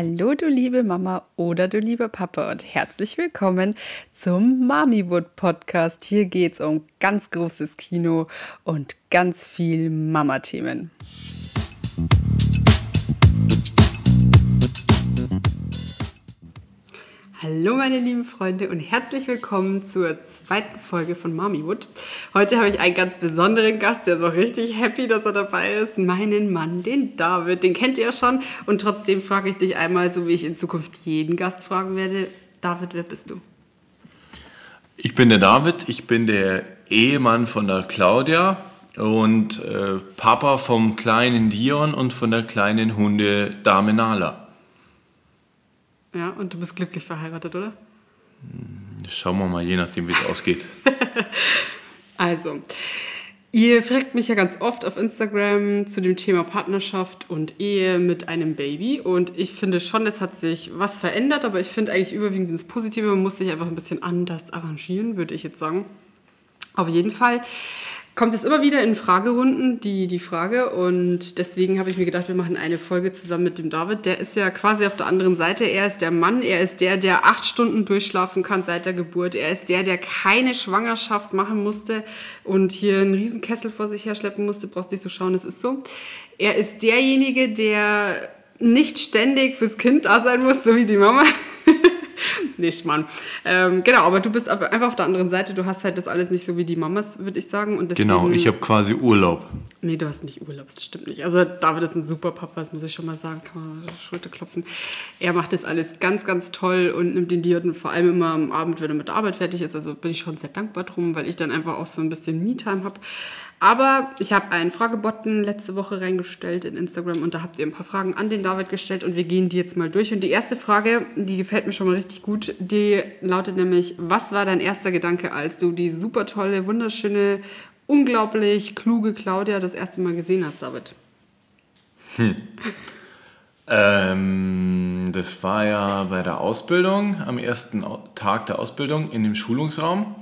Hallo du liebe Mama oder du lieber Papa und herzlich willkommen zum Mamiwood Podcast. Hier geht es um ganz großes Kino und ganz viel Mama-Themen. Hallo meine lieben Freunde und herzlich willkommen zur zweiten Folge von Mommywood. Heute habe ich einen ganz besonderen Gast, der ist auch richtig happy, dass er dabei ist. Meinen Mann, den David, den kennt ihr schon. Und trotzdem frage ich dich einmal, so wie ich in Zukunft jeden Gast fragen werde. David, wer bist du? Ich bin der David, ich bin der Ehemann von der Claudia und äh, Papa vom kleinen Dion und von der kleinen Hunde Dame Nala. Ja, und du bist glücklich verheiratet, oder? Schauen wir mal, je nachdem, wie es ausgeht. Also, ihr fragt mich ja ganz oft auf Instagram zu dem Thema Partnerschaft und Ehe mit einem Baby. Und ich finde schon, es hat sich was verändert, aber ich finde eigentlich überwiegend ins Positive. Man muss sich einfach ein bisschen anders arrangieren, würde ich jetzt sagen. Auf jeden Fall kommt es immer wieder in Fragerunden, die, die Frage. Und deswegen habe ich mir gedacht, wir machen eine Folge zusammen mit dem David. Der ist ja quasi auf der anderen Seite. Er ist der Mann, er ist der, der acht Stunden durchschlafen kann seit der Geburt. Er ist der, der keine Schwangerschaft machen musste und hier einen Riesenkessel vor sich her schleppen musste. Brauchst nicht so schauen, es ist so. Er ist derjenige, der nicht ständig fürs Kind da sein muss, so wie die Mama. nicht, Mann. Ähm, genau, aber du bist einfach auf der anderen Seite. Du hast halt das alles nicht so wie die Mamas, würde ich sagen. Und genau, deswegen, genau, ich habe quasi Urlaub. Nee, du hast nicht Urlaub, das stimmt nicht. Also David ist ein super Papa, das muss ich schon mal sagen. Kann man Schulter klopfen. Er macht das alles ganz, ganz toll und nimmt den Dioden vor allem immer am Abend, wenn er mit der Arbeit fertig ist. Also bin ich schon sehr dankbar drum, weil ich dann einfach auch so ein bisschen Me-Time habe. Aber ich habe einen Fragebotten letzte Woche reingestellt in Instagram und da habt ihr ein paar Fragen an den David gestellt und wir gehen die jetzt mal durch. Und die erste Frage, die gefällt mir schon mal richtig gut, die lautet nämlich, was war dein erster Gedanke, als du die super tolle, wunderschöne, unglaublich kluge Claudia das erste Mal gesehen hast, David? Hm. Ähm, das war ja bei der Ausbildung, am ersten Tag der Ausbildung in dem Schulungsraum.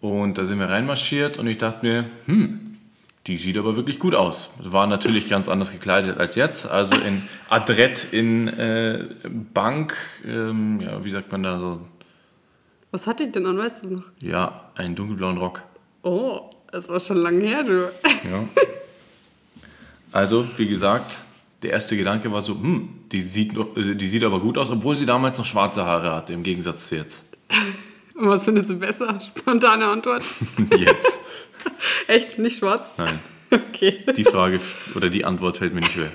Und da sind wir reinmarschiert und ich dachte mir, hm, die sieht aber wirklich gut aus. War natürlich ganz anders gekleidet als jetzt. Also in Adrett, in äh, Bank, ähm, ja, wie sagt man da so? Was hat die denn an, weißt du noch? Ja, einen dunkelblauen Rock. Oh, das war schon lange her, du. Ja. Also, wie gesagt, der erste Gedanke war so, hm, die sieht, die sieht aber gut aus, obwohl sie damals noch schwarze Haare hatte, im Gegensatz zu jetzt. Und was findest du besser? Spontane Antwort. Jetzt. Echt? Nicht schwarz? Nein. Okay. Die Frage oder die Antwort fällt mir nicht schwer.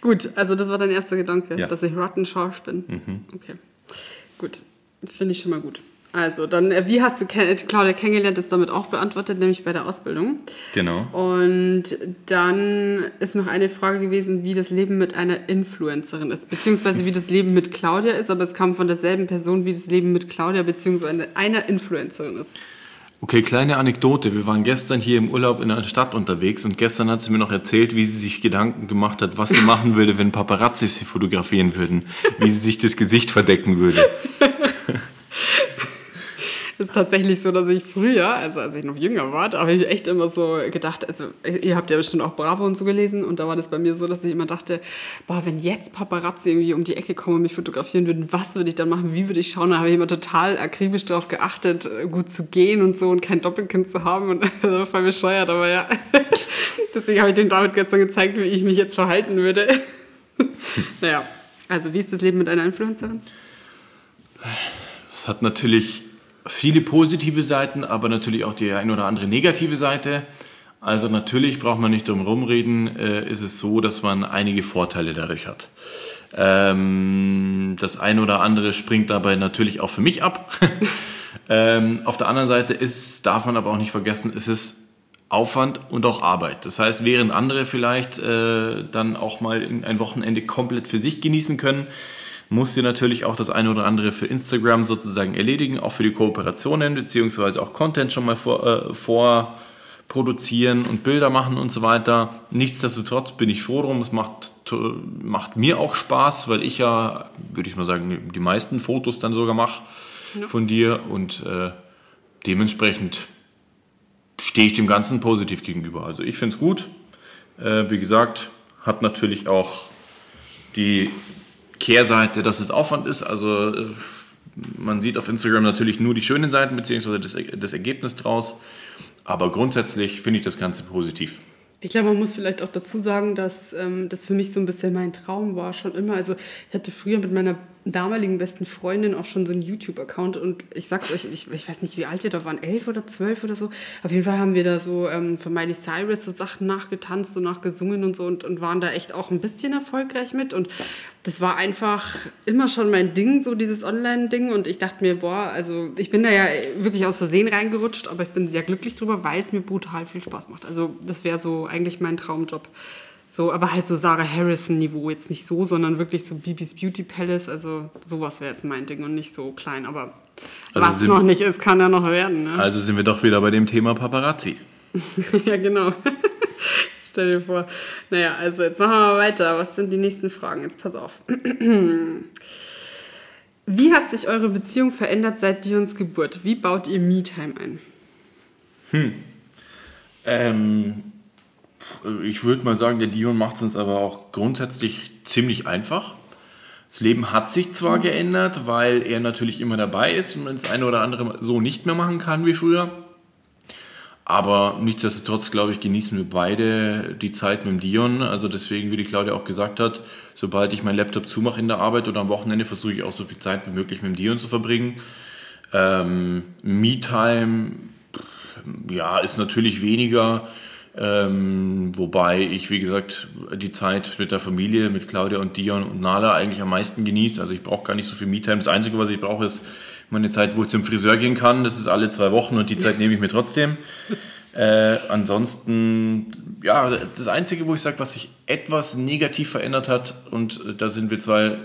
Gut, also das war dein erster Gedanke, ja. dass ich rotten scharf bin. Mhm. Okay. Gut. Finde ich schon mal gut. Also, dann, äh, wie hast du Claudia kennengelernt, ist damit auch beantwortet, nämlich bei der Ausbildung. Genau. Und dann ist noch eine Frage gewesen, wie das Leben mit einer Influencerin ist, beziehungsweise wie das Leben mit Claudia ist, aber es kam von derselben Person, wie das Leben mit Claudia, beziehungsweise einer Influencerin ist. Okay, kleine Anekdote. Wir waren gestern hier im Urlaub in einer Stadt unterwegs und gestern hat sie mir noch erzählt, wie sie sich Gedanken gemacht hat, was sie machen würde, wenn Paparazzis sie fotografieren würden, wie sie sich das Gesicht verdecken würde. ist tatsächlich so, dass ich früher, also als ich noch jünger war, da habe ich echt immer so gedacht, also ihr habt ja bestimmt auch Bravo und so gelesen und da war das bei mir so, dass ich immer dachte, boah, wenn jetzt Paparazzi irgendwie um die Ecke kommen und mich fotografieren würden, was würde ich dann machen, wie würde ich schauen? Da habe ich immer total akribisch darauf geachtet, gut zu gehen und so und kein Doppelkind zu haben und war voll bescheuert, aber ja. Deswegen habe ich dem David gestern gezeigt, wie ich mich jetzt verhalten würde. naja, also wie ist das Leben mit einer Influencerin? Es hat natürlich viele positive Seiten, aber natürlich auch die ein oder andere negative Seite. Also natürlich braucht man nicht drum rumreden, äh, ist es so, dass man einige Vorteile dadurch hat. Ähm, das eine oder andere springt dabei natürlich auch für mich ab. ähm, auf der anderen Seite ist, darf man aber auch nicht vergessen, es ist Aufwand und auch Arbeit. Das heißt, während andere vielleicht äh, dann auch mal ein Wochenende komplett für sich genießen können, muss sie natürlich auch das eine oder andere für Instagram sozusagen erledigen, auch für die Kooperationen, beziehungsweise auch Content schon mal vor, äh, vorproduzieren und Bilder machen und so weiter. Nichtsdestotrotz bin ich froh drum, es macht, macht mir auch Spaß, weil ich ja, würde ich mal sagen, die meisten Fotos dann sogar mache ja. von dir und äh, dementsprechend stehe ich dem Ganzen positiv gegenüber. Also ich finde es gut. Äh, wie gesagt, hat natürlich auch die Kehrseite, dass es Aufwand ist. Also äh, man sieht auf Instagram natürlich nur die schönen Seiten beziehungsweise das, das Ergebnis draus. Aber grundsätzlich finde ich das Ganze positiv. Ich glaube, man muss vielleicht auch dazu sagen, dass ähm, das für mich so ein bisschen mein Traum war, schon immer. Also ich hatte früher mit meiner damaligen besten Freundin auch schon so einen YouTube-Account und ich sag's euch, ich, ich, weiß nicht, wie alt wir da waren, elf oder zwölf oder so. Auf jeden Fall haben wir da so ähm, von Miley Cyrus so Sachen nachgetanzt und nachgesungen und so und, und waren da echt auch ein bisschen erfolgreich mit und das war einfach immer schon mein Ding, so dieses Online-Ding und ich dachte mir, boah, also ich bin da ja wirklich aus Versehen reingerutscht, aber ich bin sehr glücklich drüber, weil es mir brutal viel Spaß macht. Also das wäre so eigentlich mein Traumjob. So, aber halt so Sarah Harrison-Niveau, jetzt nicht so, sondern wirklich so Bibis Beauty Palace. Also sowas wäre jetzt mein Ding und nicht so klein. Aber also was noch nicht ist, kann ja noch werden. Ne? Also sind wir doch wieder bei dem Thema Paparazzi. ja, genau. Stell dir vor. Naja, also jetzt machen wir mal weiter. Was sind die nächsten Fragen? Jetzt pass auf. Wie hat sich eure Beziehung verändert seit Dions Geburt? Wie baut ihr Me-Time ein? Hm. Ähm, ich würde mal sagen, der Dion macht es uns aber auch grundsätzlich ziemlich einfach. Das Leben hat sich zwar geändert, weil er natürlich immer dabei ist und das eine oder andere so nicht mehr machen kann wie früher. Aber nichtsdestotrotz, glaube ich, genießen wir beide die Zeit mit dem Dion. Also deswegen, wie die Claudia auch gesagt hat, sobald ich meinen Laptop zumache in der Arbeit oder am Wochenende, versuche ich auch so viel Zeit wie möglich mit dem Dion zu verbringen. Ähm, Me-Time, ja, ist natürlich weniger. Ähm, wobei ich, wie gesagt, die Zeit mit der Familie, mit Claudia und Dion und Nala eigentlich am meisten genieße. Also ich brauche gar nicht so viel Me-Time. Das Einzige, was ich brauche, ist meine Zeit, wo ich zum Friseur gehen kann. Das ist alle zwei Wochen und die Zeit nehme ich mir trotzdem. Äh, ansonsten, ja, das Einzige, wo ich sage, was sich etwas negativ verändert hat, und da sind wir zwei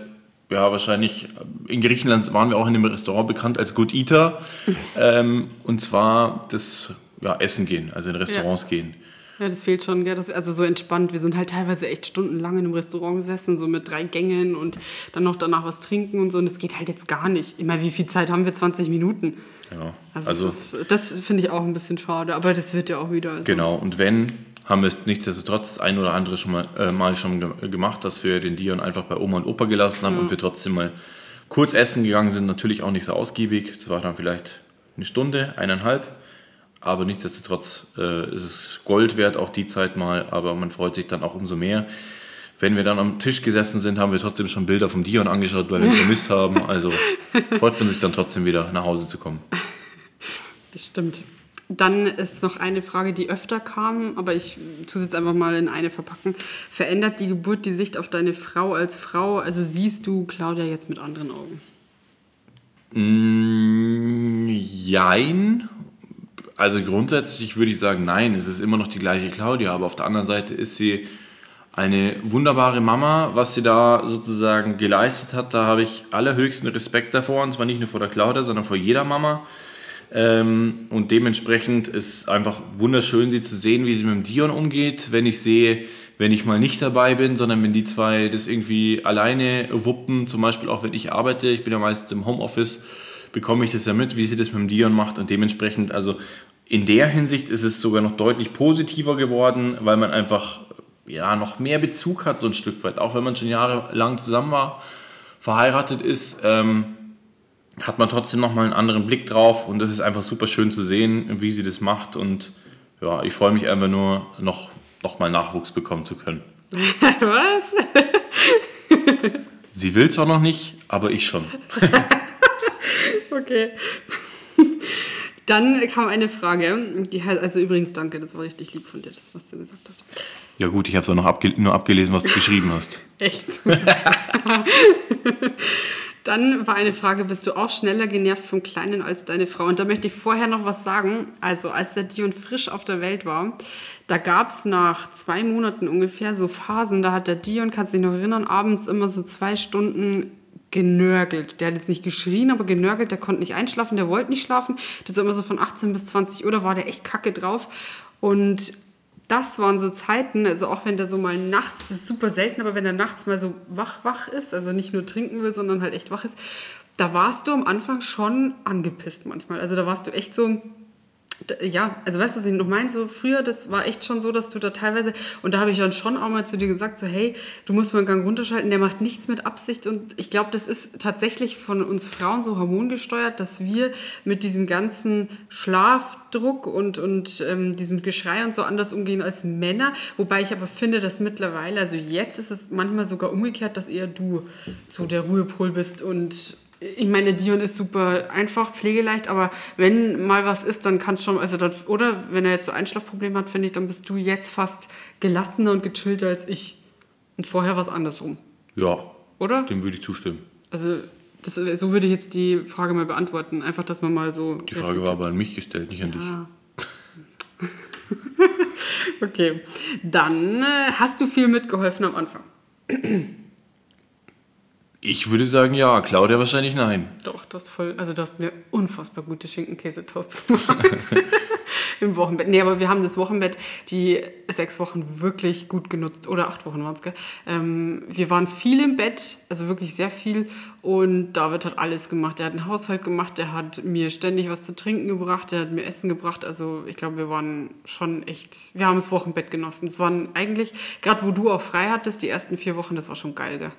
ja, wahrscheinlich in Griechenland waren wir auch in einem Restaurant bekannt als Good Eater. ähm, und zwar das ja, Essen gehen, also in Restaurants ja. gehen. Ja, das fehlt schon, gell? Das, also so entspannt. Wir sind halt teilweise echt stundenlang in einem Restaurant gesessen, so mit drei Gängen und dann noch danach was trinken und so. Und das geht halt jetzt gar nicht. Immer wie viel Zeit haben wir? 20 Minuten. Ja. Also, also das, das finde ich auch ein bisschen schade, aber das wird ja auch wieder. Also genau, und wenn, haben wir es nichtsdestotrotz ein oder andere schon mal, äh, mal schon gemacht, dass wir den Dion einfach bei Oma und Opa gelassen haben ja. und wir trotzdem mal kurz essen gegangen sind. Natürlich auch nicht so ausgiebig. Das war dann vielleicht eine Stunde, eineinhalb. Aber nichtsdestotrotz äh, ist es Gold wert, auch die Zeit mal. Aber man freut sich dann auch umso mehr. Wenn wir dann am Tisch gesessen sind, haben wir trotzdem schon Bilder vom Dion angeschaut, weil wir ihn vermisst haben. Also freut man sich dann trotzdem wieder nach Hause zu kommen. Das stimmt. Dann ist noch eine Frage, die öfter kam, aber ich tue es jetzt einfach mal in eine verpacken. Verändert die Geburt die Sicht auf deine Frau als Frau? Also siehst du Claudia jetzt mit anderen Augen? Mm, jein. Also grundsätzlich würde ich sagen, nein, es ist immer noch die gleiche Claudia, aber auf der anderen Seite ist sie eine wunderbare Mama, was sie da sozusagen geleistet hat. Da habe ich allerhöchsten Respekt davor, und zwar nicht nur vor der Claudia, sondern vor jeder Mama. Ähm, und dementsprechend ist einfach wunderschön, sie zu sehen, wie sie mit dem Dion umgeht. Wenn ich sehe, wenn ich mal nicht dabei bin, sondern wenn die zwei das irgendwie alleine wuppen, zum Beispiel auch wenn ich arbeite, ich bin ja meistens im Homeoffice, bekomme ich das ja mit, wie sie das mit dem Dion macht und dementsprechend, also in der Hinsicht ist es sogar noch deutlich positiver geworden, weil man einfach ja, noch mehr Bezug hat, so ein Stück weit. Auch wenn man schon jahrelang zusammen war, verheiratet ist, ähm, hat man trotzdem nochmal einen anderen Blick drauf und das ist einfach super schön zu sehen, wie sie das macht und ja, ich freue mich einfach nur, noch, noch mal Nachwuchs bekommen zu können. Was? sie will zwar noch nicht, aber ich schon. okay. Dann kam eine Frage, die heißt, also übrigens danke, das war richtig lieb von dir, das, was du gesagt hast. Ja gut, ich habe es auch noch abge nur abgelesen, was du geschrieben hast. Echt? Dann war eine Frage, bist du auch schneller genervt vom Kleinen als deine Frau? Und da möchte ich vorher noch was sagen. Also als der Dion frisch auf der Welt war, da gab es nach zwei Monaten ungefähr so Phasen, da hat der Dion, kannst du dich noch erinnern, abends immer so zwei Stunden genörgelt. Der hat jetzt nicht geschrien, aber genörgelt. Der konnte nicht einschlafen, der wollte nicht schlafen. Das ist immer so von 18 bis 20 Uhr, da war der echt kacke drauf. Und das waren so Zeiten, also auch wenn der so mal nachts, das ist super selten, aber wenn der nachts mal so wach, wach ist, also nicht nur trinken will, sondern halt echt wach ist, da warst du am Anfang schon angepisst manchmal. Also da warst du echt so, Ja, also weißt du, was ich noch meine? So früher, das war echt schon so, dass du da teilweise, und da habe ich dann schon auch mal zu dir gesagt, so hey, du musst mal einen Gang runterschalten, der macht nichts mit Absicht. Und ich glaube, das ist tatsächlich von uns Frauen so hormongesteuert, dass wir mit diesem ganzen Schlafdruck und, und ähm, diesem Geschrei und so anders umgehen als Männer. Wobei ich aber finde, dass mittlerweile, also jetzt ist es manchmal sogar umgekehrt, dass eher du so der Ruhepol bist und ich meine, Dion ist super einfach, pflegeleicht, aber wenn mal was ist, dann kannst schon, also das, oder wenn er jetzt so Einschlafprobleme hat, finde ich, dann bist du jetzt fast gelassener und gechillter als ich. Und vorher war es andersrum. Ja. Oder? Dem würde ich zustimmen. Also, das, so würde ich jetzt die Frage mal beantworten. Einfach, dass man mal so. Die Frage war aber an mich gestellt, nicht an ja. dich. okay. Dann äh, hast du viel mitgeholfen am Anfang. Ich würde sagen ja, Claudia wahrscheinlich nein. Doch, das voll. Also du hast mir unfassbar gute Schinkenkäse-Toast gemacht. Im Wochenbett. Nee, aber wir haben das Wochenbett die sechs Wochen wirklich gut genutzt. Oder acht Wochen waren es, gell? Ähm, wir waren viel im Bett, also wirklich sehr viel. Und David hat alles gemacht. Er hat einen Haushalt gemacht, er hat mir ständig was zu trinken gebracht, er hat mir Essen gebracht. Also ich glaube, wir waren schon echt, wir haben das Wochenbett genossen. Es waren eigentlich, gerade wo du auch frei hattest, die ersten vier Wochen, das war schon geil, gell?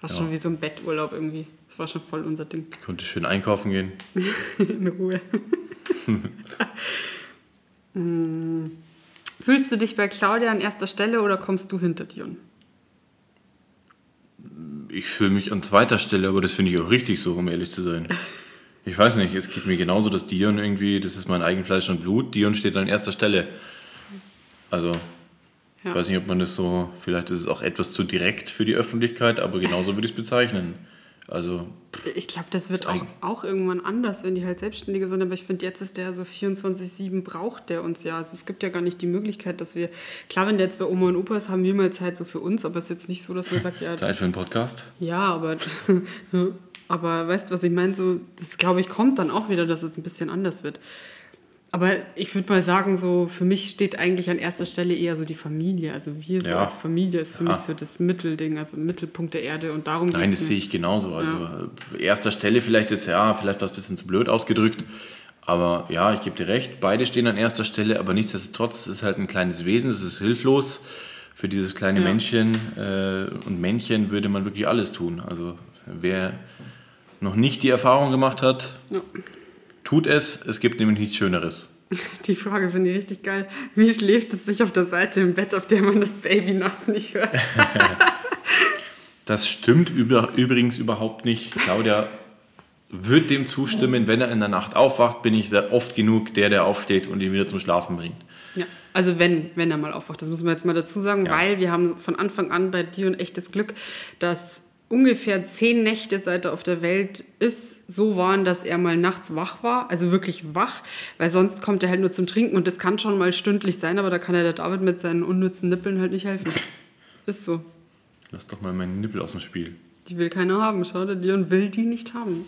War ja. schon wie so ein Betturlaub irgendwie. Das war schon voll unser Ding. Ich konnte schön einkaufen gehen. In Ruhe. mm. Fühlst du dich bei Claudia an erster Stelle oder kommst du hinter Dion? Ich fühle mich an zweiter Stelle, aber das finde ich auch richtig so, um ehrlich zu sein. Ich weiß nicht, es geht mir genauso, dass Dion irgendwie, das ist mein Eigenfleisch und Blut, Dion steht an erster Stelle. Also ja. Ich weiß nicht, ob man das so, vielleicht ist es auch etwas zu direkt für die Öffentlichkeit, aber genauso würde ich es bezeichnen. Also. Ich glaube, das wird auch, auch irgendwann anders, wenn die halt Selbstständige sind. Aber ich finde, jetzt ist der so 24-7 braucht der uns ja. Also es gibt ja gar nicht die Möglichkeit, dass wir. Klar, wenn der jetzt bei Oma und Opa ist, haben wir mal Zeit so für uns, aber es ist jetzt nicht so, dass man sagt, ja. Zeit für einen Podcast? Ja, aber. aber weißt du, was ich meine? So, das glaube ich, kommt dann auch wieder, dass es ein bisschen anders wird. Aber ich würde mal sagen, so für mich steht eigentlich an erster Stelle eher so die Familie. Also wir so ja. als Familie ist für ja. mich so das Mittelding, also Mittelpunkt der Erde und darum Nein, das sehe ich genauso. Also ja. erster Stelle vielleicht jetzt, ja, vielleicht war es ein bisschen zu blöd ausgedrückt. Aber ja, ich gebe dir recht, beide stehen an erster Stelle, aber nichtsdestotrotz ist es halt ein kleines Wesen, es ist hilflos. Für dieses kleine Männchen äh, und Männchen würde man wirklich alles tun. Also wer noch nicht die Erfahrung gemacht hat, Tut es, es gibt nämlich nichts Schöneres. Die Frage finde ich richtig geil. Wie schläft es sich auf der Seite im Bett, auf der man das Baby nachts nicht hört? das stimmt über, übrigens überhaupt nicht. Claudia wird dem zustimmen, wenn er in der Nacht aufwacht, bin ich sehr oft genug der, der aufsteht und ihn wieder zum Schlafen bringt. Ja, also wenn, wenn er mal aufwacht, das muss man jetzt mal dazu sagen, ja. weil wir haben von Anfang an bei dir ein echtes Glück, dass ungefähr zehn Nächte, seit er auf der Welt ist, so waren, dass er mal nachts wach war, also wirklich wach, weil sonst kommt er halt nur zum Trinken und das kann schon mal stündlich sein, aber da kann er der David mit seinen unnützen Nippeln halt nicht helfen. Ist so. Lass doch mal meinen Nippel aus dem Spiel. Die will keiner haben, schau dir die und will die nicht haben.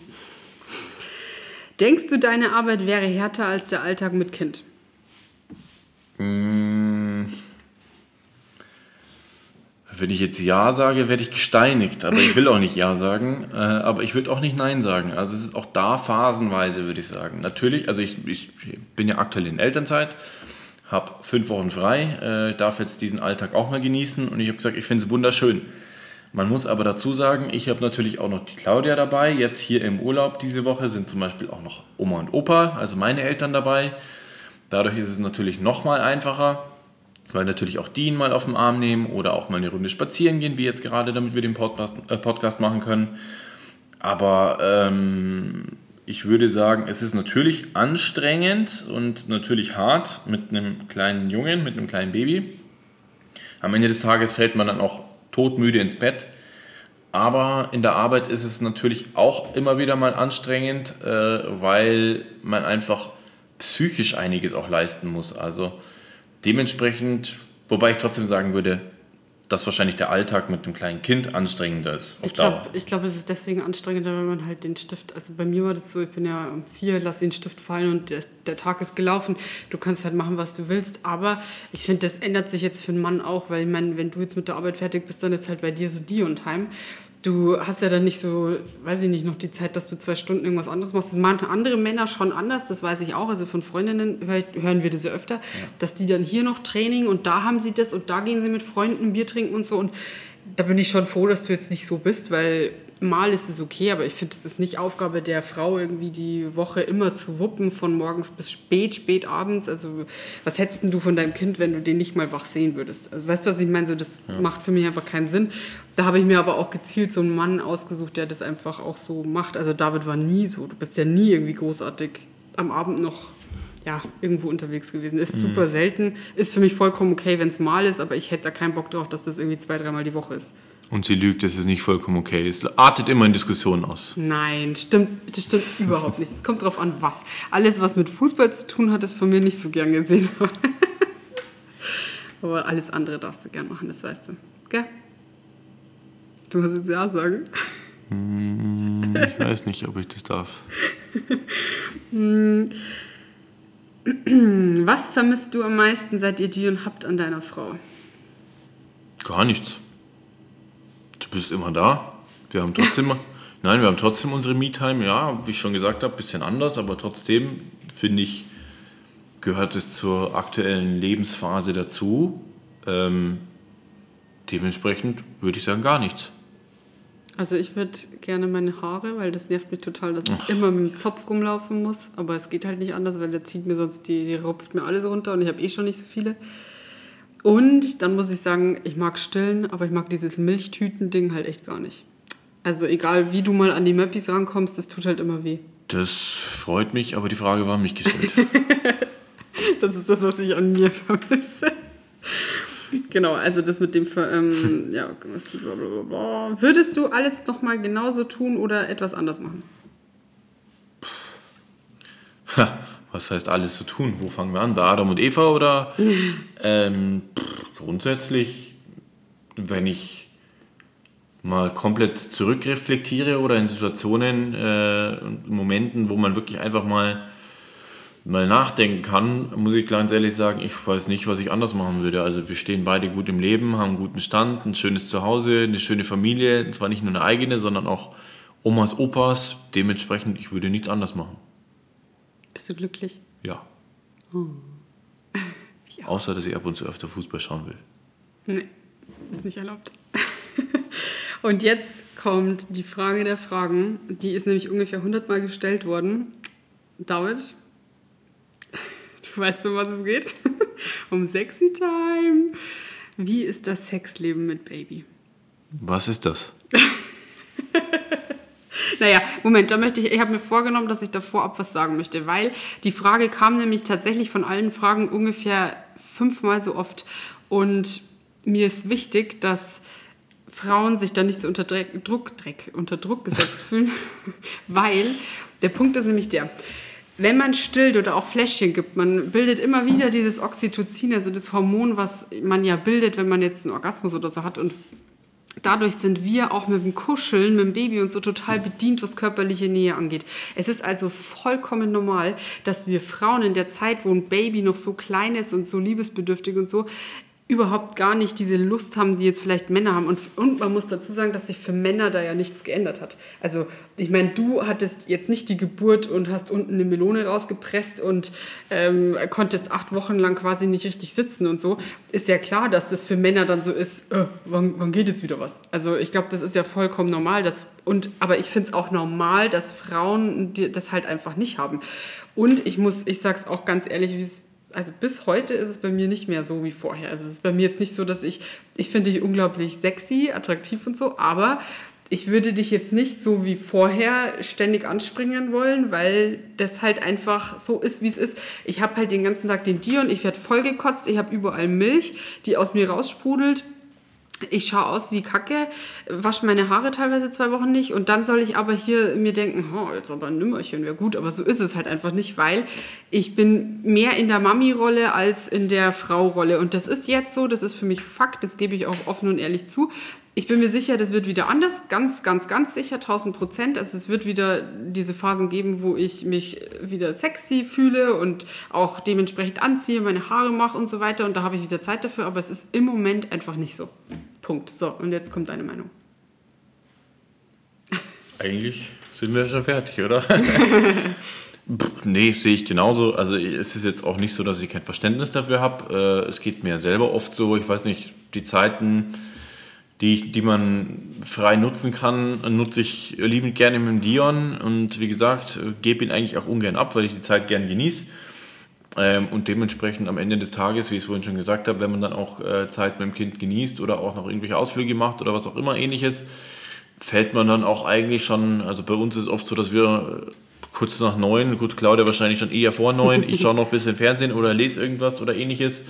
Denkst du, deine Arbeit wäre härter als der Alltag mit Kind? Mmh. Wenn ich jetzt Ja sage, werde ich gesteinigt. Aber ich will auch nicht Ja sagen. Äh, aber ich würde auch nicht Nein sagen. Also es ist auch da phasenweise, würde ich sagen. Natürlich, also ich, ich bin ja aktuell in Elternzeit, habe fünf Wochen frei, äh, darf jetzt diesen Alltag auch mal genießen. Und ich habe gesagt, ich finde es wunderschön. Man muss aber dazu sagen, ich habe natürlich auch noch die Claudia dabei. Jetzt hier im Urlaub diese Woche sind zum Beispiel auch noch Oma und Opa, also meine Eltern dabei. Dadurch ist es natürlich noch mal einfacher weil natürlich auch die ihn mal auf den Arm nehmen oder auch mal eine Runde spazieren gehen, wie jetzt gerade, damit wir den Podcast, äh, Podcast machen können. Aber ähm, ich würde sagen, es ist natürlich anstrengend und natürlich hart mit einem kleinen Jungen, mit einem kleinen Baby. Am Ende des Tages fällt man dann auch todmüde ins Bett. Aber in der Arbeit ist es natürlich auch immer wieder mal anstrengend, äh, weil man einfach psychisch einiges auch leisten muss. Also Dementsprechend, wobei ich trotzdem sagen würde, dass wahrscheinlich der Alltag mit einem kleinen Kind anstrengender ist. Ich glaube, glaub, es ist deswegen anstrengender, wenn man halt den Stift, also bei mir war das so, ich bin ja um vier, lass den Stift fallen und der, der Tag ist gelaufen. Du kannst halt machen, was du willst, aber ich finde, das ändert sich jetzt für einen Mann auch, weil ich meine, wenn du jetzt mit der Arbeit fertig bist, dann ist halt bei dir so die und Time. Du hast ja dann nicht so, weiß ich nicht, noch die Zeit, dass du zwei Stunden irgendwas anderes machst. Das machen andere Männer schon anders, das weiß ich auch. Also von Freundinnen hören wir das ja öfter, ja. dass die dann hier noch Training und da haben sie das und da gehen sie mit Freunden Bier trinken und so. Und da bin ich schon froh, dass du jetzt nicht so bist, weil mal ist es okay, aber ich finde, es ist nicht Aufgabe der Frau, irgendwie die Woche immer zu wuppen, von morgens bis spät, spät abends. Also, was hättest du von deinem Kind, wenn du den nicht mal wach sehen würdest? Also, weißt du, was ich meine? So, das ja. macht für mich einfach keinen Sinn. Da habe ich mir aber auch gezielt so einen Mann ausgesucht, der das einfach auch so macht. Also, David war nie so. Du bist ja nie irgendwie großartig am Abend noch ja, irgendwo unterwegs gewesen. Ist mhm. super selten. Ist für mich vollkommen okay, wenn es mal ist, aber ich hätte da keinen Bock drauf, dass das irgendwie zwei, dreimal die Woche ist. Und sie lügt, das ist nicht vollkommen okay. Es artet immer in Diskussionen aus. Nein, stimmt, das stimmt überhaupt nicht. Es kommt darauf an, was. Alles, was mit Fußball zu tun hat, ist von mir nicht so gern gesehen. Aber alles andere darfst du gern machen, das weißt du. Gell? Du musst jetzt Ja sagen. Hm, ich weiß nicht, ob ich das darf. Was vermisst du am meisten, seit ihr Dion habt an deiner Frau? Gar nichts bist immer da. Wir haben trotzdem, nein, wir haben trotzdem unsere Me-Time, ja, wie ich schon gesagt habe, ein bisschen anders, aber trotzdem finde ich, gehört es zur aktuellen Lebensphase dazu. Ähm, dementsprechend würde ich sagen, gar nichts. Also ich würde gerne meine Haare, weil das nervt mich total, dass ich Ach. immer mit dem Zopf rumlaufen muss. Aber es geht halt nicht anders, weil der zieht mir sonst, die, die rupft mir alles runter und ich habe eh schon nicht so viele. Und dann muss ich sagen, ich mag stillen, aber ich mag dieses Milchtüten-Ding halt echt gar nicht. Also egal, wie du mal an die Möppis rankommst, das tut halt immer weh. Das freut mich, aber die Frage war mich gestellt. das ist das, was ich an mir vermisse. Genau, also das mit dem, ähm, ja, blablabla. würdest du alles nochmal genauso tun oder etwas anders machen? Ha, was heißt alles zu tun? Wo fangen wir an? Bei Adam und Eva oder? ähm, pff, grundsätzlich, wenn ich mal komplett zurückreflektiere oder in Situationen äh, und Momenten, wo man wirklich einfach mal mal nachdenken kann, muss ich ganz ehrlich sagen, ich weiß nicht, was ich anders machen würde. Also wir stehen beide gut im Leben, haben einen guten Stand, ein schönes Zuhause, eine schöne Familie, und zwar nicht nur eine eigene, sondern auch Omas, Opas. Dementsprechend, ich würde nichts anders machen. Bist du glücklich? Ja. Oh. Außer, dass ich ab und zu öfter Fußball schauen will. Nee, ist nicht erlaubt. und jetzt kommt die Frage der Fragen. Die ist nämlich ungefähr 100 Mal gestellt worden. David, du weißt, um was es geht? um Sexy Time. Wie ist das Sexleben mit Baby? Was ist das? Naja, Moment, da möchte ich, ich habe mir vorgenommen, dass ich da vorab was sagen möchte, weil die Frage kam nämlich tatsächlich von allen Fragen ungefähr fünfmal so oft. Und mir ist wichtig, dass Frauen sich da nicht so unter Druck, Dreck, unter Druck gesetzt fühlen, weil der Punkt ist nämlich der, wenn man stillt oder auch Fläschchen gibt, man bildet immer wieder dieses Oxytocin, also das Hormon, was man ja bildet, wenn man jetzt einen Orgasmus oder so hat. Und dadurch sind wir auch mit dem Kuscheln, mit dem Baby und so total bedient, was körperliche Nähe angeht. Es ist also vollkommen normal, dass wir Frauen in der Zeit, wo ein Baby noch so klein ist und so liebesbedürftig und so, überhaupt gar nicht diese Lust haben, die jetzt vielleicht Männer haben. Und, und man muss dazu sagen, dass sich für Männer da ja nichts geändert hat. Also ich meine, du hattest jetzt nicht die Geburt und hast unten eine Melone rausgepresst und ähm, konntest acht Wochen lang quasi nicht richtig sitzen und so. Ist ja klar, dass das für Männer dann so ist, äh, wann, wann geht jetzt wieder was? Also ich glaube, das ist ja vollkommen normal. Dass, und, aber ich finde es auch normal, dass Frauen das halt einfach nicht haben. Und ich muss, ich sage es auch ganz ehrlich, wie es also bis heute ist es bei mir nicht mehr so wie vorher. Also es ist bei mir jetzt nicht so, dass ich, ich finde dich unglaublich sexy, attraktiv und so, aber ich würde dich jetzt nicht so wie vorher ständig anspringen wollen, weil das halt einfach so ist, wie es ist. Ich habe halt den ganzen Tag den Dion, ich werde vollgekotzt, ich habe überall Milch, die aus mir raussprudelt ich schaue aus wie Kacke, wasche meine Haare teilweise zwei Wochen nicht und dann soll ich aber hier mir denken, oh, jetzt aber ein Nimmerchen wäre gut, aber so ist es halt einfach nicht, weil ich bin mehr in der Mami-Rolle als in der Frau-Rolle und das ist jetzt so, das ist für mich Fakt, das gebe ich auch offen und ehrlich zu. Ich bin mir sicher, das wird wieder anders, ganz, ganz, ganz sicher, 1000 Prozent. Also es wird wieder diese Phasen geben, wo ich mich wieder sexy fühle und auch dementsprechend anziehe, meine Haare mache und so weiter. Und da habe ich wieder Zeit dafür, aber es ist im Moment einfach nicht so. Punkt. So, und jetzt kommt deine Meinung. Eigentlich sind wir schon fertig, oder? nee, sehe ich genauso. Also es ist jetzt auch nicht so, dass ich kein Verständnis dafür habe. Äh, es geht mir selber oft so, ich weiß nicht, die Zeiten, die, die man frei nutzen kann, nutze ich liebend gerne mit dem Dion und wie gesagt, gebe ihn eigentlich auch ungern ab, weil ich die Zeit gern genieße. Ähm, und dementsprechend am Ende des Tages, wie ich es vorhin schon gesagt habe, wenn man dann auch äh, Zeit mit dem Kind genießt oder auch noch irgendwelche Ausflüge macht oder was auch immer ähnliches, fällt man dann auch eigentlich schon, also bei uns ist es oft so, dass wir kurz nach neun, gut, Claudia wahrscheinlich schon eher vor neun, ich schaue noch ein bisschen Fernsehen oder lese irgendwas oder ähnliches.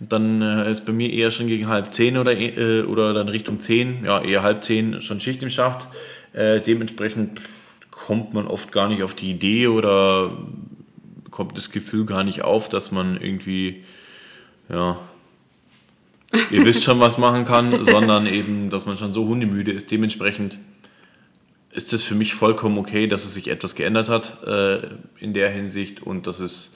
Dann äh, ist bei mir eher schon gegen halb zehn oder, äh, oder dann Richtung zehn, ja eher halb zehn schon Schicht im Schacht. Äh, dementsprechend kommt man oft gar nicht auf die Idee oder kommt das Gefühl gar nicht auf, dass man irgendwie, ja, ihr wisst schon, was machen kann, sondern eben, dass man schon so hundemüde ist. Dementsprechend ist es für mich vollkommen okay, dass es sich etwas geändert hat äh, in der Hinsicht und dass es,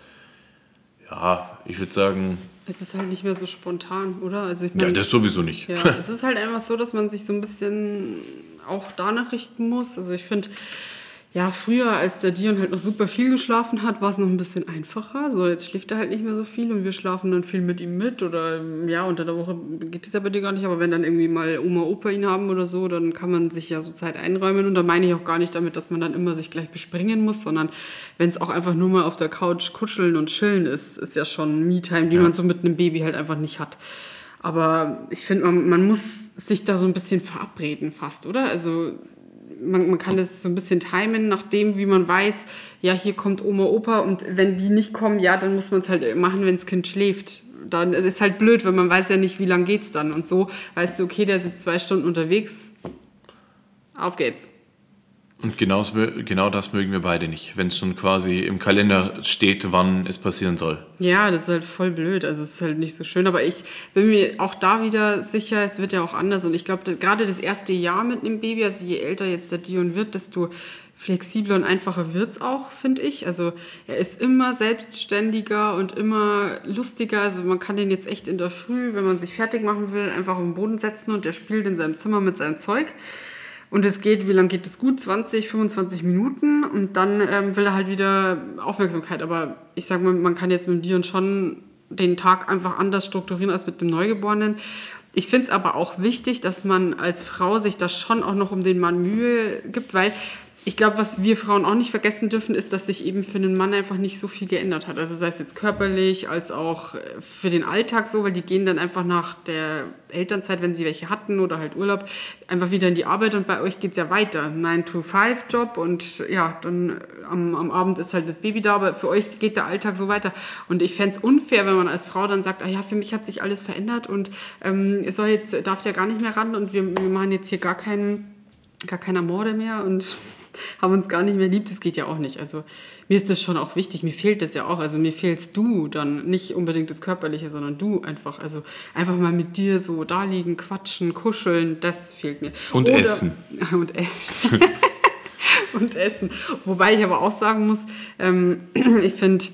ja, ich würde sagen. Es ist halt nicht mehr so spontan, oder? Also ich mein, ja, das sowieso nicht. Ja, es ist halt einfach so, dass man sich so ein bisschen auch danach richten muss. Also ich finde, ja, früher, als der Dion halt noch super viel geschlafen hat, war es noch ein bisschen einfacher. So, jetzt schläft er halt nicht mehr so viel und wir schlafen dann viel mit ihm mit. Oder ja, unter der Woche geht es ja bei dir gar nicht, aber wenn dann irgendwie mal Oma, Opa ihn haben oder so, dann kann man sich ja so Zeit einräumen. Und da meine ich auch gar nicht damit, dass man dann immer sich gleich bespringen muss, sondern wenn es auch einfach nur mal auf der Couch kuscheln und chillen ist, ist ja schon Me-Time, die ja. man so mit einem Baby halt einfach nicht hat. Aber ich finde, man, man muss sich da so ein bisschen verabreden fast, oder? Also man, man kann das so ein bisschen timen, nachdem, wie man weiß, ja, hier kommt Oma, Opa und wenn die nicht kommen, ja, dann muss man es halt machen, wenn das Kind schläft. Dann ist halt blöd, weil man weiß ja nicht, wie lange geht es dann. Und so weißt du, okay, der sitzt zwei Stunden unterwegs, auf geht's. Und genau, genau das mögen wir beide nicht, wenn es schon quasi im Kalender steht, wann es passieren soll. Ja, das ist halt voll blöd. Also es ist halt nicht so schön. Aber ich bin mir auch da wieder sicher, es wird ja auch anders. Und ich glaube, gerade das erste Jahr mit einem Baby, also je älter jetzt der Dion wird, desto flexibler und einfacher wird es auch, finde ich. Also er ist immer selbstständiger und immer lustiger. Also man kann den jetzt echt in der Früh, wenn man sich fertig machen will, einfach auf den Boden setzen und der spielt in seinem Zimmer mit seinem Zeug. Und es geht, wie lange geht es gut? 20, 25 Minuten und dann ähm, will er halt wieder Aufmerksamkeit. Aber ich sage mal, man kann jetzt mit Dion schon den Tag einfach anders strukturieren als mit dem Neugeborenen. Ich finde es aber auch wichtig, dass man als Frau sich da schon auch noch um den Mann Mühe gibt, weil ich glaube, was wir Frauen auch nicht vergessen dürfen, ist, dass sich eben für einen Mann einfach nicht so viel geändert hat. Also sei es jetzt körperlich als auch äh, für den Alltag so, weil die gehen dann einfach nach der Elternzeit, wenn sie welche hatten oder halt Urlaub, einfach wieder in die Arbeit und bei euch geht es ja weiter. 9-to-5-Job und ja, dann am, am Abend ist halt das Baby da, aber für euch geht der Alltag so weiter. Und ich fände es unfair, wenn man als Frau dann sagt, ah ja, für mich hat sich alles verändert und ähm, soll jetzt, darf der gar nicht mehr ran und wir, wir machen jetzt hier gar keinen gar keiner Morde mehr und haben uns gar nicht mehr lieb, das geht ja auch nicht. Also mir ist das schon auch wichtig, mir fehlt das ja auch. Also mir fehlst du dann nicht unbedingt das Körperliche, sondern du einfach. Also einfach mal mit dir so da liegen, quatschen, kuscheln, das fehlt mir. Und Oder, essen. Und essen. und essen. Wobei ich aber auch sagen muss, ähm, ich finde,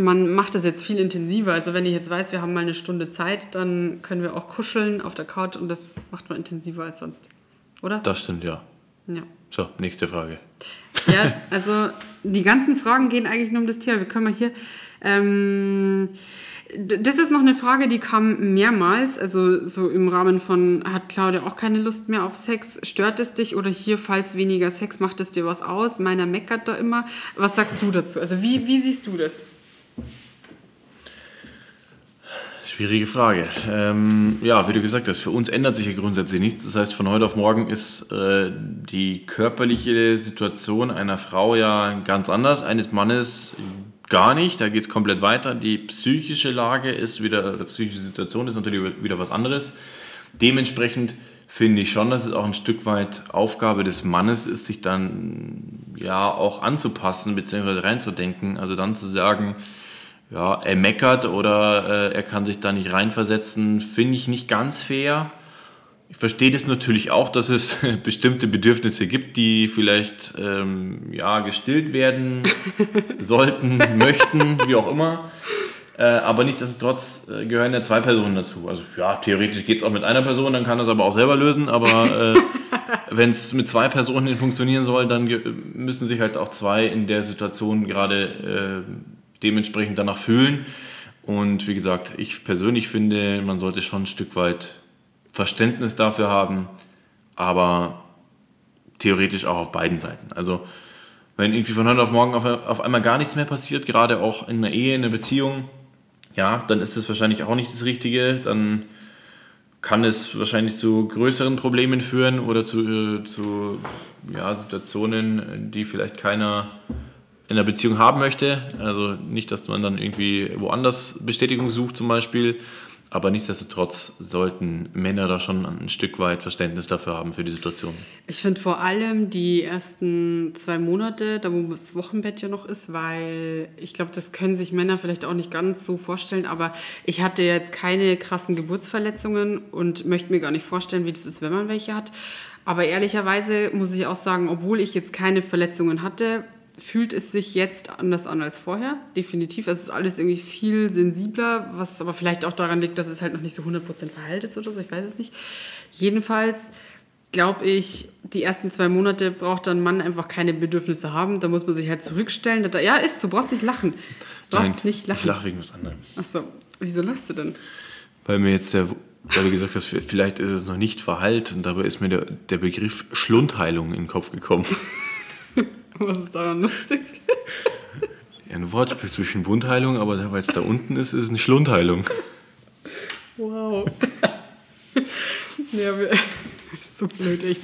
man macht das jetzt viel intensiver. Also wenn ich jetzt weiß, wir haben mal eine Stunde Zeit, dann können wir auch kuscheln auf der Couch und das macht man intensiver als sonst. Oder? Das stimmt, ja. Ja. So, nächste Frage. Ja, also die ganzen Fragen gehen eigentlich nur um das Thema. Wir können mal hier. Ähm, das ist noch eine Frage, die kam mehrmals, also so im Rahmen von, hat Claudia auch keine Lust mehr auf Sex? Stört es dich oder hier, falls weniger Sex, macht es dir was aus? Meiner meckert da immer. Was sagst du dazu? Also wie, wie siehst du das? Schwierige Frage. Ähm, ja, wie du gesagt hast, für uns ändert sich ja grundsätzlich nichts. Das heißt, von heute auf morgen ist äh, die körperliche Situation einer Frau ja ganz anders, eines Mannes gar nicht. Da geht es komplett weiter. Die psychische Lage ist wieder, die psychische Situation ist natürlich wieder was anderes. Dementsprechend finde ich schon, dass es auch ein Stück weit Aufgabe des Mannes ist, sich dann ja auch anzupassen bzw. reinzudenken. Also dann zu sagen, ja, er meckert oder äh, er kann sich da nicht reinversetzen, finde ich nicht ganz fair. Ich verstehe das natürlich auch, dass es bestimmte Bedürfnisse gibt, die vielleicht ähm, ja, gestillt werden sollten, möchten, wie auch immer. Äh, aber nichtsdestotrotz äh, gehören ja zwei Personen dazu. Also ja, theoretisch geht es auch mit einer Person, dann kann das aber auch selber lösen, aber äh, wenn es mit zwei Personen funktionieren soll, dann müssen sich halt auch zwei in der Situation gerade äh, dementsprechend danach fühlen. Und wie gesagt, ich persönlich finde, man sollte schon ein Stück weit Verständnis dafür haben, aber theoretisch auch auf beiden Seiten. Also wenn irgendwie von heute auf morgen auf, auf einmal gar nichts mehr passiert, gerade auch in einer Ehe, in einer Beziehung, ja, dann ist das wahrscheinlich auch nicht das Richtige. Dann kann es wahrscheinlich zu größeren Problemen führen oder zu, äh, zu ja, Situationen, die vielleicht keiner in der Beziehung haben möchte. Also nicht, dass man dann irgendwie woanders Bestätigung sucht zum Beispiel, aber nichtsdestotrotz sollten Männer da schon ein Stück weit Verständnis dafür haben für die Situation. Ich finde vor allem die ersten zwei Monate, da wo das Wochenbett ja noch ist, weil ich glaube, das können sich Männer vielleicht auch nicht ganz so vorstellen, aber ich hatte jetzt keine krassen Geburtsverletzungen und möchte mir gar nicht vorstellen, wie das ist, wenn man welche hat. Aber ehrlicherweise muss ich auch sagen, obwohl ich jetzt keine Verletzungen hatte, fühlt es sich jetzt anders an als vorher. Definitiv. Es ist alles irgendwie viel sensibler, was aber vielleicht auch daran liegt, dass es halt noch nicht so 100% verheilt ist oder so. Ich weiß es nicht. Jedenfalls glaube ich, die ersten zwei Monate braucht dann Mann einfach keine Bedürfnisse haben. Da muss man sich halt zurückstellen. Da, ja, ist, du brauchst nicht lachen. Du brauchst Nein, nicht lachen. Ich lache wegen was anderem. Achso, wieso lachst du denn? Weil mir jetzt der, weil du gesagt hast, vielleicht ist es noch nicht verheilt und dabei ist mir der, der Begriff Schlundheilung in den Kopf gekommen. Was ist daran lustig? Ja, ein Wortspiel zwischen Wundheilung, aber weil es da unten ist, ist es eine Schlundheilung. Wow. ja, so blöd, echt.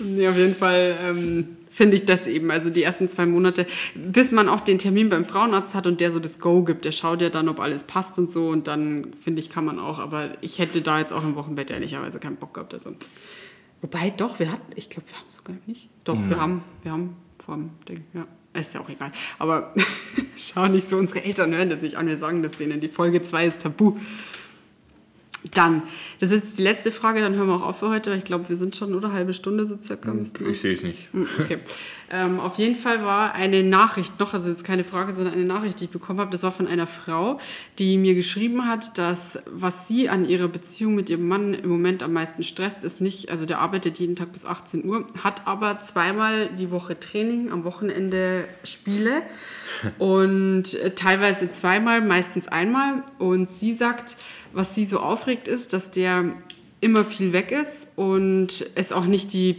Nee, auf jeden Fall ähm, finde ich das eben. Also die ersten zwei Monate, bis man auch den Termin beim Frauenarzt hat und der so das Go gibt. Der schaut ja dann, ob alles passt und so. Und dann, finde ich, kann man auch. Aber ich hätte da jetzt auch im Wochenbett ehrlicherweise keinen Bock gehabt. Also, wobei, doch, wir hatten, ich glaube, wir haben sogar nicht. Doch, wir haben, wir haben vom Ding, ja. Ist ja auch egal. Aber schau nicht so, unsere Eltern hören das nicht an. Wir sagen das denen. Die Folge 2 ist tabu. Dann, das ist jetzt die letzte Frage, dann hören wir auch auf für heute. Ich glaube, wir sind schon oder eine halbe Stunde so circa. Ich sehe es nicht. Hm, okay. Ähm, auf jeden Fall war eine Nachricht noch, also jetzt keine Frage, sondern eine Nachricht, die ich bekommen habe. Das war von einer Frau, die mir geschrieben hat, dass was sie an ihrer Beziehung mit ihrem Mann im Moment am meisten stresst, ist nicht, also der arbeitet jeden Tag bis 18 Uhr, hat aber zweimal die Woche Training, am Wochenende Spiele und äh, teilweise zweimal, meistens einmal. Und sie sagt, was sie so aufregt, ist, dass der immer viel weg ist und es auch nicht die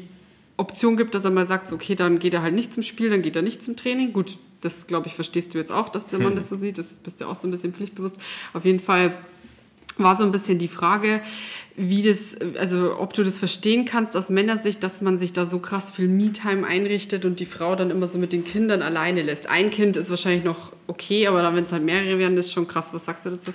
Option gibt, dass er mal sagt, okay, dann geht er halt nicht zum Spiel, dann geht er nicht zum Training. Gut, das glaube ich, verstehst du jetzt auch, dass der Mann das so sieht. Das bist du auch so ein bisschen pflichtbewusst. Auf jeden Fall war so ein bisschen die Frage, wie das, also ob du das verstehen kannst aus Männersicht, dass man sich da so krass viel Me-Time einrichtet und die Frau dann immer so mit den Kindern alleine lässt. Ein Kind ist wahrscheinlich noch okay, aber dann, wenn es halt mehrere werden, ist schon krass. Was sagst du dazu?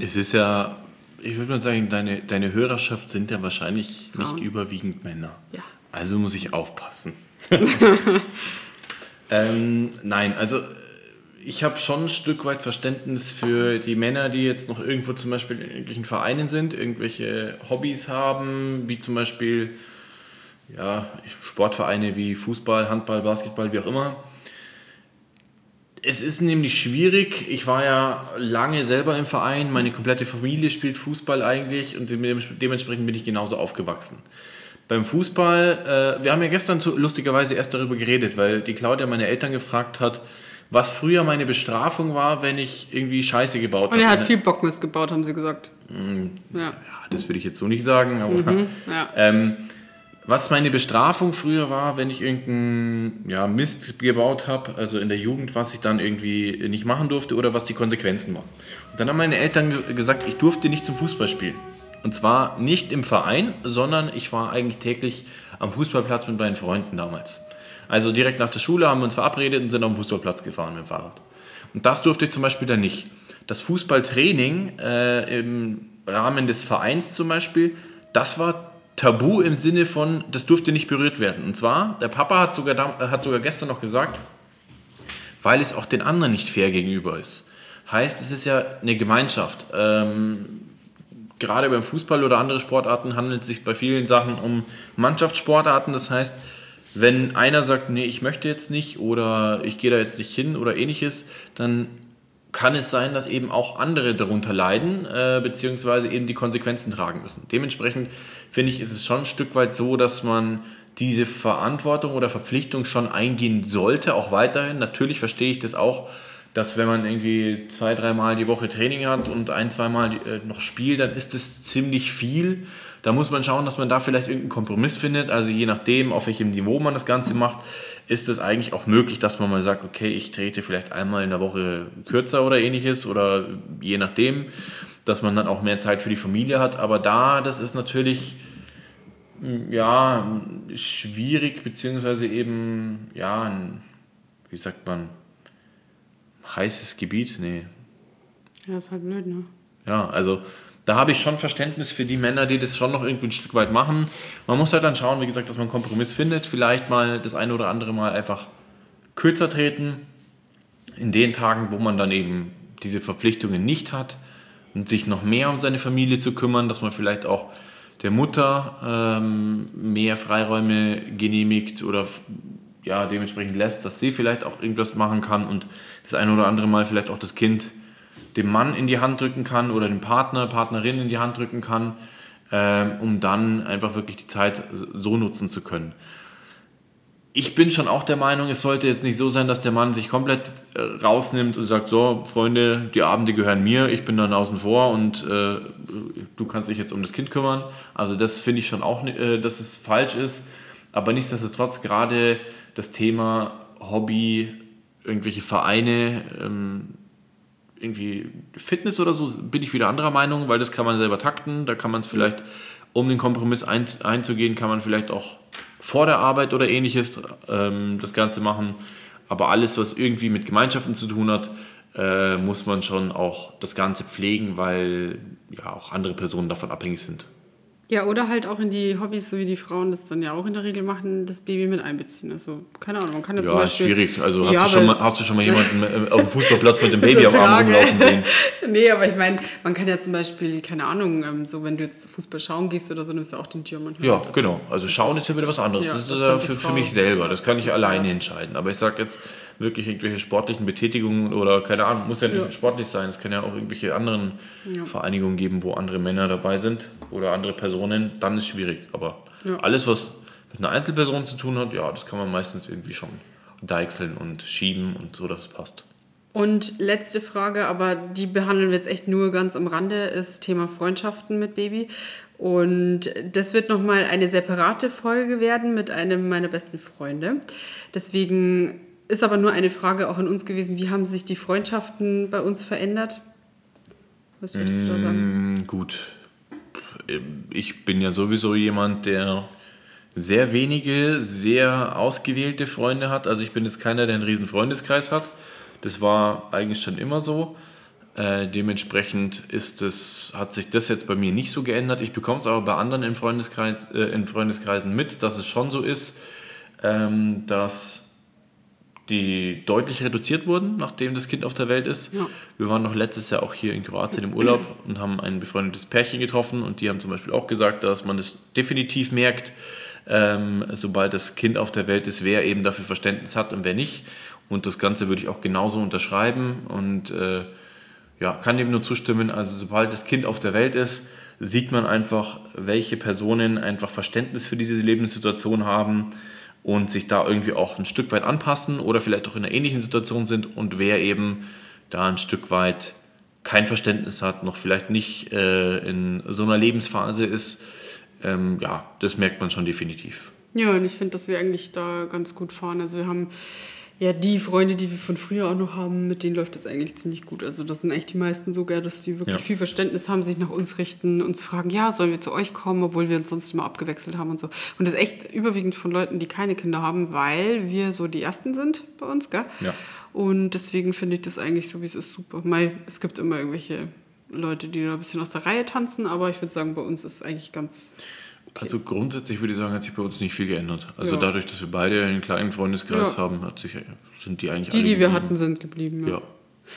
Es ist ja, ich würde mal sagen, deine, deine Hörerschaft sind ja wahrscheinlich Frauen. nicht überwiegend Männer. Ja. Also muss ich aufpassen. ähm, nein, also ich habe schon ein Stück weit Verständnis für die Männer, die jetzt noch irgendwo zum Beispiel in irgendwelchen Vereinen sind, irgendwelche Hobbys haben, wie zum Beispiel ja, Sportvereine wie Fußball, Handball, Basketball, wie auch immer. Es ist nämlich schwierig. Ich war ja lange selber im Verein. Meine komplette Familie spielt Fußball eigentlich und dementsprechend bin ich genauso aufgewachsen. Beim Fußball, äh, wir haben ja gestern zu, lustigerweise erst darüber geredet, weil die Claudia meine Eltern gefragt hat, was früher meine Bestrafung war, wenn ich irgendwie Scheiße gebaut habe. Und er hat viel Bockmist gebaut, haben sie gesagt. Ja. Ja, das würde ich jetzt so nicht sagen, aber ja. ähm, was meine Bestrafung früher war, wenn ich irgendeinen ja, Mist gebaut habe, also in der Jugend, was ich dann irgendwie nicht machen durfte oder was die Konsequenzen waren. Und dann haben meine Eltern ge- gesagt, ich durfte nicht zum Fußball spielen. Und zwar nicht im Verein, sondern ich war eigentlich täglich am Fußballplatz mit meinen Freunden damals. Also direkt nach der Schule haben wir uns verabredet und sind auf den Fußballplatz gefahren mit dem Fahrrad. Und das durfte ich zum Beispiel dann nicht. Das Fußballtraining äh, im Rahmen des Vereins zum Beispiel, das war tabu im Sinne von, das durfte nicht berührt werden. Und zwar, der Papa hat sogar, äh, hat sogar gestern noch gesagt, weil es auch den anderen nicht fair gegenüber ist. Heißt, es ist ja eine Gemeinschaft. Ähm, gerade beim Fußball oder andere Sportarten handelt es sich bei vielen Sachen um Mannschaftssportarten. Das heißt, wenn einer sagt, nee, ich möchte jetzt nicht oder ich gehe da jetzt nicht hin oder ähnliches, dann kann es sein, dass eben auch andere darunter leiden, äh, beziehungsweise eben die Konsequenzen tragen müssen. Dementsprechend finde ich, ist es schon ein Stück weit so, dass man diese Verantwortung oder Verpflichtung schon eingehen sollte, auch weiterhin. Natürlich verstehe ich das auch, dass wenn man irgendwie zwei, dreimal die Woche Training hat und ein, zweimal äh, noch spielt, dann ist das ziemlich viel. Da muss man schauen, dass man da vielleicht irgendeinen Kompromiss findet. Also je nachdem, auf welchem Niveau man das Ganze macht, ist es eigentlich auch möglich, dass man mal sagt, okay, ich trete vielleicht einmal in der Woche kürzer oder ähnliches oder je nachdem, dass man dann auch mehr Zeit für die Familie hat. Aber da, das ist natürlich ja schwierig, beziehungsweise eben, ja, ein, wie sagt man, heißes Gebiet? Nee. Ja, ist halt blöd, ne? Ja, also da habe ich schon Verständnis für die Männer, die das schon noch irgendwie ein Stück weit machen. Man muss halt dann schauen, wie gesagt, dass man einen Kompromiss findet. Vielleicht mal das eine oder andere Mal einfach kürzer treten. In den Tagen, wo man dann eben diese Verpflichtungen nicht hat und sich noch mehr um seine Familie zu kümmern, dass man vielleicht auch der Mutter ähm, mehr Freiräume genehmigt oder ja, dementsprechend lässt, dass sie vielleicht auch irgendwas machen kann und das eine oder andere Mal vielleicht auch das Kind dem Mann in die Hand drücken kann oder dem Partner, Partnerin in die Hand drücken kann, ähm, um dann einfach wirklich die Zeit so nutzen zu können. Ich bin schon auch der Meinung, es sollte jetzt nicht so sein, dass der Mann sich komplett äh, rausnimmt und sagt, so Freunde, die Abende gehören mir, ich bin dann außen vor und äh, du kannst dich jetzt um das Kind kümmern. Also das finde ich schon auch, äh, dass es falsch ist. Aber nichtsdestotrotz gerade das Thema Hobby, irgendwelche Vereine, ähm, irgendwie Fitness oder so, bin ich wieder anderer Meinung, weil das kann man selber takten. Da kann man es vielleicht, um den Kompromiss ein, einzugehen, kann man vielleicht auch vor der Arbeit oder ähnliches ähm, das Ganze machen. Aber alles, was irgendwie mit Gemeinschaften zu tun hat, äh, muss man schon auch das Ganze pflegen, weil ja auch andere Personen davon abhängig sind. Ja, oder halt auch in die Hobbys, so wie die Frauen das dann ja auch in der Regel machen, das Baby mit einbeziehen. Also, keine Ahnung, man kann ja, ja zum Beispiel... schwierig. Also, hast, ja, du schon mal, hast du schon mal jemanden äh, auf dem Fußballplatz mit dem Baby am Arm rumlaufen sehen? nee, aber ich meine, man kann ja zum Beispiel, keine Ahnung, ähm, so wenn du jetzt Fußball schauen gehst oder so, nimmst du auch den Tier manchmal. Ja, genau. Also, schauen ist ja wieder was anderes. Ja, das ist ja für, für mich selber. Das kann ich alleine entscheiden. Aber ich sage jetzt wirklich irgendwelche sportlichen Betätigungen oder, keine Ahnung, muss ja nicht sportlich sein. Es kann ja auch irgendwelche anderen Vereinigungen geben, wo andere Männer dabei sind oder andere Personen. Dann ist schwierig. Aber ja. alles, was mit einer Einzelperson zu tun hat, ja, das kann man meistens irgendwie schon deichseln und schieben und so, dass es passt. Und letzte Frage, aber die behandeln wir jetzt echt nur ganz am Rande, ist Thema Freundschaften mit Baby. Und das wird nochmal eine separate Folge werden mit einem meiner besten Freunde. Deswegen ist aber nur eine Frage auch an uns gewesen, wie haben sich die Freundschaften bei uns verändert? Was würdest du da sagen? Mm, gut, ich bin ja sowieso jemand, der sehr wenige, sehr ausgewählte Freunde hat. Also ich bin jetzt keiner, der einen riesen Freundeskreis hat. Das war eigentlich schon immer so. Äh, dementsprechend ist das, hat sich das jetzt bei mir nicht so geändert. Ich bekomme es aber bei anderen in, Freundeskreis, äh, in Freundeskreisen mit, dass es schon so ist, ähm, dass die deutlich reduziert wurden, nachdem das Kind auf der Welt ist. Ja. Wir waren noch letztes Jahr auch hier in Kroatien im Urlaub und haben ein befreundetes Pärchen getroffen und die haben zum Beispiel auch gesagt, dass man das definitiv merkt, ähm, sobald das Kind auf der Welt ist, wer eben dafür Verständnis hat und wer nicht. Und das Ganze würde ich auch genauso unterschreiben und äh, ja, kann dem nur zustimmen. Also sobald das Kind auf der Welt ist, sieht man einfach, welche Personen einfach Verständnis für diese Lebenssituation haben und sich da irgendwie auch ein Stück weit anpassen oder vielleicht auch in einer ähnlichen Situation sind und wer eben da ein Stück weit kein Verständnis hat, noch vielleicht nicht äh, in so einer Lebensphase ist, ähm, ja, das merkt man schon definitiv. Ja, und ich finde, dass wir eigentlich da ganz gut fahren. Also wir haben ja, die Freunde, die wir von früher auch noch haben, mit denen läuft das eigentlich ziemlich gut. Also das sind eigentlich die meisten sogar, dass die wirklich ja. viel Verständnis haben, sich nach uns richten, uns fragen, ja, sollen wir zu euch kommen, obwohl wir uns sonst immer abgewechselt haben und so. Und das ist echt überwiegend von Leuten, die keine Kinder haben, weil wir so die Ersten sind bei uns, gell? Ja. Und deswegen finde ich das eigentlich so, wie es ist, super. Mai, es gibt immer irgendwelche Leute, die da ein bisschen aus der Reihe tanzen, aber ich würde sagen, bei uns ist es eigentlich ganz also grundsätzlich würde ich sagen, hat sich bei uns nicht viel geändert. Also ja. dadurch, dass wir beide einen kleinen Freundeskreis ja. haben, hat sich, sind die eigentlich Die, die wir hatten, sind geblieben. Ja. ja.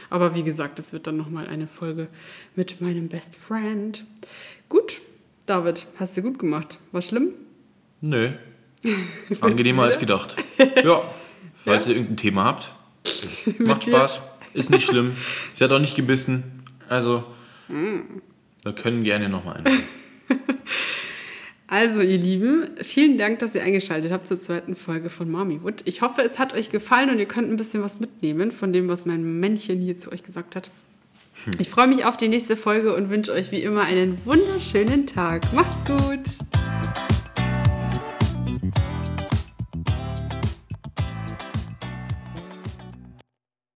Aber wie gesagt, es wird dann nochmal eine Folge mit meinem Best Friend. Gut, David, hast du gut gemacht. War schlimm? Nö. Angenehmer als gedacht. Ja, falls ihr irgendein Thema habt, macht Spaß. Ist nicht schlimm. Sie hat auch nicht gebissen. Also, wir können gerne nochmal ein. Also, ihr Lieben, vielen Dank, dass ihr eingeschaltet habt zur zweiten Folge von Mommywood. Ich hoffe, es hat euch gefallen und ihr könnt ein bisschen was mitnehmen von dem, was mein Männchen hier zu euch gesagt hat. Ich freue mich auf die nächste Folge und wünsche euch wie immer einen wunderschönen Tag. Macht's gut!